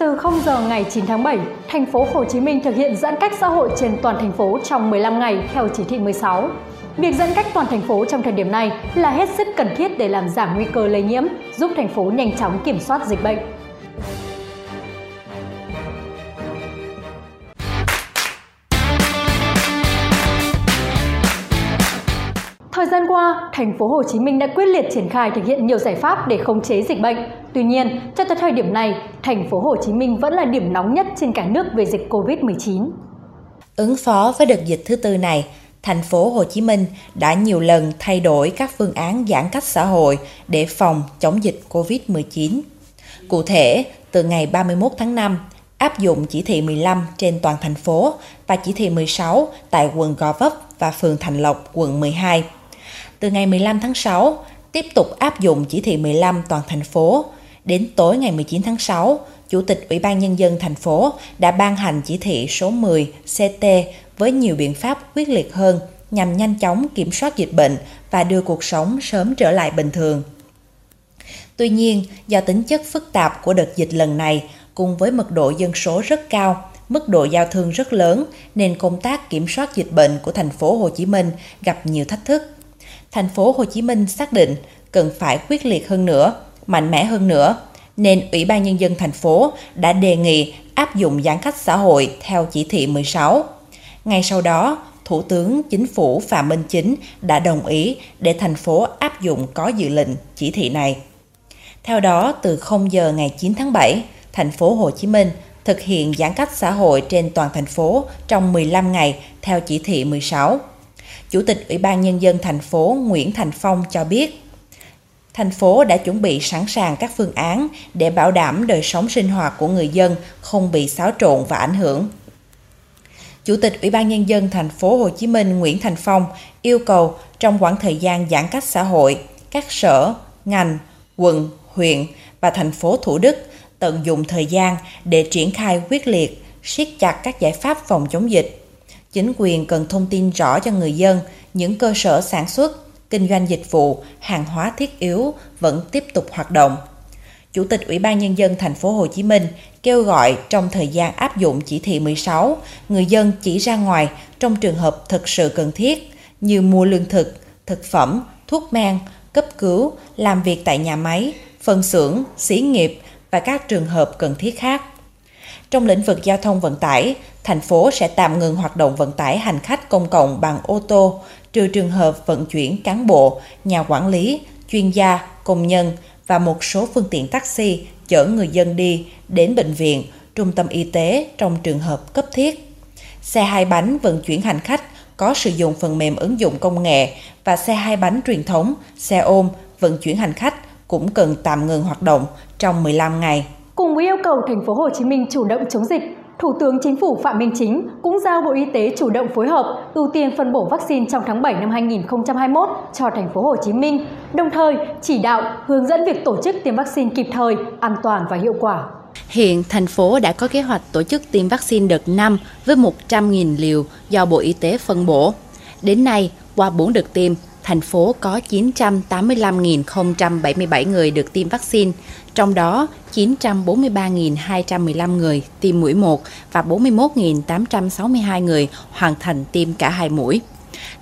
Từ 0 giờ ngày 9 tháng 7, thành phố Hồ Chí Minh thực hiện giãn cách xã hội trên toàn thành phố trong 15 ngày theo chỉ thị 16. Việc giãn cách toàn thành phố trong thời điểm này là hết sức cần thiết để làm giảm nguy cơ lây nhiễm, giúp thành phố nhanh chóng kiểm soát dịch bệnh. Thời gian qua, thành phố Hồ Chí Minh đã quyết liệt triển khai thực hiện nhiều giải pháp để khống chế dịch bệnh. Tuy nhiên, cho tới thời điểm này, thành phố Hồ Chí Minh vẫn là điểm nóng nhất trên cả nước về dịch Covid-19. Ứng phó với đợt dịch thứ tư này, thành phố Hồ Chí Minh đã nhiều lần thay đổi các phương án giãn cách xã hội để phòng chống dịch Covid-19. Cụ thể, từ ngày 31 tháng 5, áp dụng chỉ thị 15 trên toàn thành phố và chỉ thị 16 tại quận Gò Vấp và phường Thành Lộc, quận 12. Từ ngày 15 tháng 6, tiếp tục áp dụng chỉ thị 15 toàn thành phố. Đến tối ngày 19 tháng 6, Chủ tịch Ủy ban Nhân dân thành phố đã ban hành chỉ thị số 10 CT với nhiều biện pháp quyết liệt hơn nhằm nhanh chóng kiểm soát dịch bệnh và đưa cuộc sống sớm trở lại bình thường. Tuy nhiên, do tính chất phức tạp của đợt dịch lần này, cùng với mật độ dân số rất cao, mức độ giao thương rất lớn nên công tác kiểm soát dịch bệnh của thành phố Hồ Chí Minh gặp nhiều thách thức. Thành phố Hồ Chí Minh xác định cần phải quyết liệt hơn nữa, mạnh mẽ hơn nữa, nên Ủy ban Nhân dân thành phố đã đề nghị áp dụng giãn cách xã hội theo chỉ thị 16. Ngay sau đó, Thủ tướng Chính phủ Phạm Minh Chính đã đồng ý để thành phố áp dụng có dự lệnh chỉ thị này. Theo đó, từ 0 giờ ngày 9 tháng 7, thành phố Hồ Chí Minh thực hiện giãn cách xã hội trên toàn thành phố trong 15 ngày theo chỉ thị 16. Chủ tịch Ủy ban Nhân dân thành phố Nguyễn Thành Phong cho biết, thành phố đã chuẩn bị sẵn sàng các phương án để bảo đảm đời sống sinh hoạt của người dân không bị xáo trộn và ảnh hưởng. Chủ tịch Ủy ban Nhân dân thành phố Hồ Chí Minh Nguyễn Thành Phong yêu cầu trong khoảng thời gian giãn cách xã hội, các sở, ngành, quận, huyện và thành phố Thủ Đức tận dụng thời gian để triển khai quyết liệt, siết chặt các giải pháp phòng chống dịch. Chính quyền cần thông tin rõ cho người dân những cơ sở sản xuất, kinh doanh dịch vụ, hàng hóa thiết yếu vẫn tiếp tục hoạt động. Chủ tịch Ủy ban nhân dân thành phố Hồ Chí Minh kêu gọi trong thời gian áp dụng chỉ thị 16, người dân chỉ ra ngoài trong trường hợp thực sự cần thiết như mua lương thực, thực phẩm, thuốc men, cấp cứu, làm việc tại nhà máy, phân xưởng, xí nghiệp và các trường hợp cần thiết khác. Trong lĩnh vực giao thông vận tải, thành phố sẽ tạm ngừng hoạt động vận tải hành khách công cộng bằng ô tô, trừ trường hợp vận chuyển cán bộ, nhà quản lý, chuyên gia, công nhân và một số phương tiện taxi chở người dân đi đến bệnh viện, trung tâm y tế trong trường hợp cấp thiết. Xe hai bánh vận chuyển hành khách có sử dụng phần mềm ứng dụng công nghệ và xe hai bánh truyền thống, xe ôm vận chuyển hành khách cũng cần tạm ngừng hoạt động trong 15 ngày. Cùng với yêu cầu thành phố Hồ Chí Minh chủ động chống dịch, Thủ tướng Chính phủ Phạm Minh Chính cũng giao Bộ Y tế chủ động phối hợp ưu tiên phân bổ vaccine trong tháng 7 năm 2021 cho thành phố Hồ Chí Minh, đồng thời chỉ đạo hướng dẫn việc tổ chức tiêm vaccine kịp thời, an toàn và hiệu quả. Hiện thành phố đã có kế hoạch tổ chức tiêm vaccine đợt 5 với 100.000 liều do Bộ Y tế phân bổ. Đến nay, qua 4 đợt tiêm, thành phố có 985.077 người được tiêm vaccine, trong đó 943.215 người tiêm mũi 1 và 41.862 người hoàn thành tiêm cả hai mũi.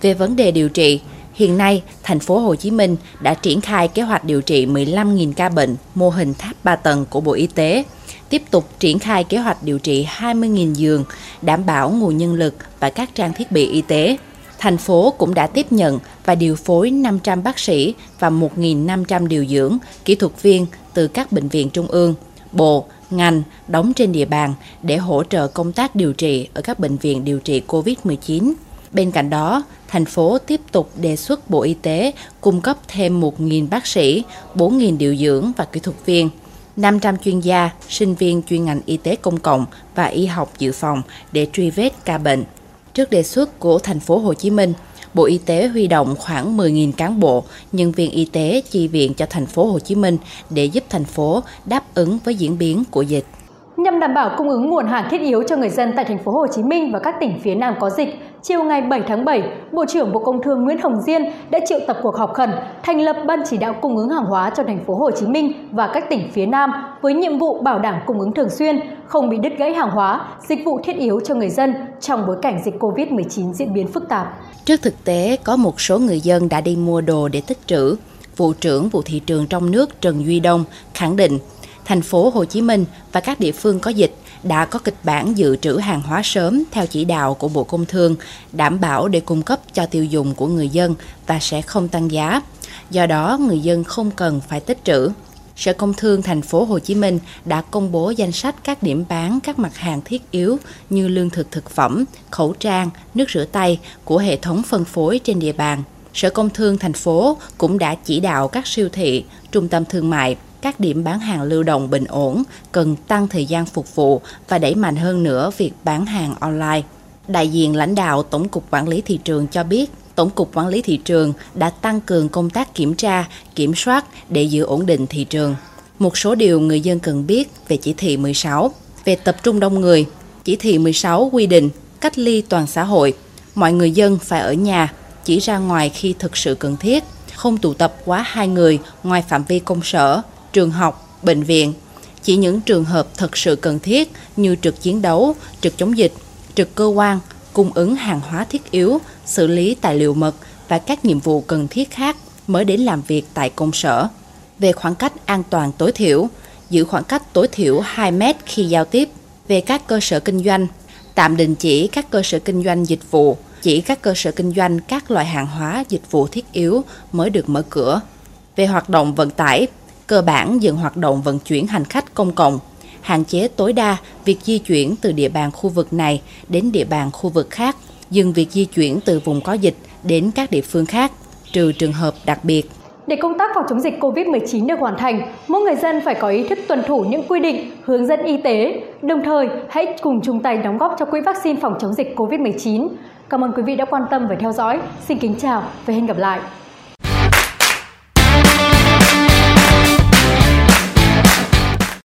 Về vấn đề điều trị, hiện nay thành phố Hồ Chí Minh đã triển khai kế hoạch điều trị 15.000 ca bệnh mô hình tháp 3 tầng của Bộ Y tế, tiếp tục triển khai kế hoạch điều trị 20.000 giường, đảm bảo nguồn nhân lực và các trang thiết bị y tế thành phố cũng đã tiếp nhận và điều phối 500 bác sĩ và 1.500 điều dưỡng, kỹ thuật viên từ các bệnh viện trung ương, bộ, ngành đóng trên địa bàn để hỗ trợ công tác điều trị ở các bệnh viện điều trị COVID-19. Bên cạnh đó, thành phố tiếp tục đề xuất Bộ Y tế cung cấp thêm 1.000 bác sĩ, 4.000 điều dưỡng và kỹ thuật viên, 500 chuyên gia, sinh viên chuyên ngành y tế công cộng và y học dự phòng để truy vết ca bệnh. Trước đề xuất của thành phố Hồ Chí Minh, Bộ Y tế huy động khoảng 10.000 cán bộ, nhân viên y tế chi viện cho thành phố Hồ Chí Minh để giúp thành phố đáp ứng với diễn biến của dịch. Nhằm đảm bảo cung ứng nguồn hàng thiết yếu cho người dân tại thành phố Hồ Chí Minh và các tỉnh phía Nam có dịch, chiều ngày 7 tháng 7, Bộ trưởng Bộ Công Thương Nguyễn Hồng Diên đã triệu tập cuộc họp khẩn thành lập ban chỉ đạo cung ứng hàng hóa cho thành phố Hồ Chí Minh và các tỉnh phía Nam với nhiệm vụ bảo đảm cung ứng thường xuyên, không bị đứt gãy hàng hóa, dịch vụ thiết yếu cho người dân trong bối cảnh dịch Covid-19 diễn biến phức tạp. Trước thực tế, có một số người dân đã đi mua đồ để tích trữ. Vụ trưởng vụ thị trường trong nước Trần Duy Đông khẳng định, thành phố Hồ Chí Minh và các địa phương có dịch đã có kịch bản dự trữ hàng hóa sớm theo chỉ đạo của Bộ Công Thương, đảm bảo để cung cấp cho tiêu dùng của người dân và sẽ không tăng giá. Do đó, người dân không cần phải tích trữ. Sở Công Thương thành phố Hồ Chí Minh đã công bố danh sách các điểm bán các mặt hàng thiết yếu như lương thực thực phẩm, khẩu trang, nước rửa tay của hệ thống phân phối trên địa bàn. Sở Công Thương thành phố cũng đã chỉ đạo các siêu thị, trung tâm thương mại các điểm bán hàng lưu động bình ổn cần tăng thời gian phục vụ và đẩy mạnh hơn nữa việc bán hàng online. Đại diện lãnh đạo Tổng cục Quản lý thị trường cho biết, Tổng cục Quản lý thị trường đã tăng cường công tác kiểm tra, kiểm soát để giữ ổn định thị trường. Một số điều người dân cần biết về chỉ thị 16 về tập trung đông người. Chỉ thị 16 quy định cách ly toàn xã hội, mọi người dân phải ở nhà, chỉ ra ngoài khi thực sự cần thiết, không tụ tập quá hai người ngoài phạm vi công sở, trường học, bệnh viện. Chỉ những trường hợp thật sự cần thiết như trực chiến đấu, trực chống dịch, trực cơ quan, cung ứng hàng hóa thiết yếu, xử lý tài liệu mật và các nhiệm vụ cần thiết khác mới đến làm việc tại công sở. Về khoảng cách an toàn tối thiểu, giữ khoảng cách tối thiểu 2 mét khi giao tiếp. Về các cơ sở kinh doanh, tạm đình chỉ các cơ sở kinh doanh dịch vụ, chỉ các cơ sở kinh doanh các loại hàng hóa dịch vụ thiết yếu mới được mở cửa. Về hoạt động vận tải, cơ bản dừng hoạt động vận chuyển hành khách công cộng, hạn chế tối đa việc di chuyển từ địa bàn khu vực này đến địa bàn khu vực khác, dừng việc di chuyển từ vùng có dịch đến các địa phương khác, trừ trường hợp đặc biệt. Để công tác phòng chống dịch COVID-19 được hoàn thành, mỗi người dân phải có ý thức tuân thủ những quy định, hướng dẫn y tế. Đồng thời, hãy cùng chung tay đóng góp cho quỹ vaccine phòng chống dịch COVID-19. Cảm ơn quý vị đã quan tâm và theo dõi. Xin kính chào và hẹn gặp lại.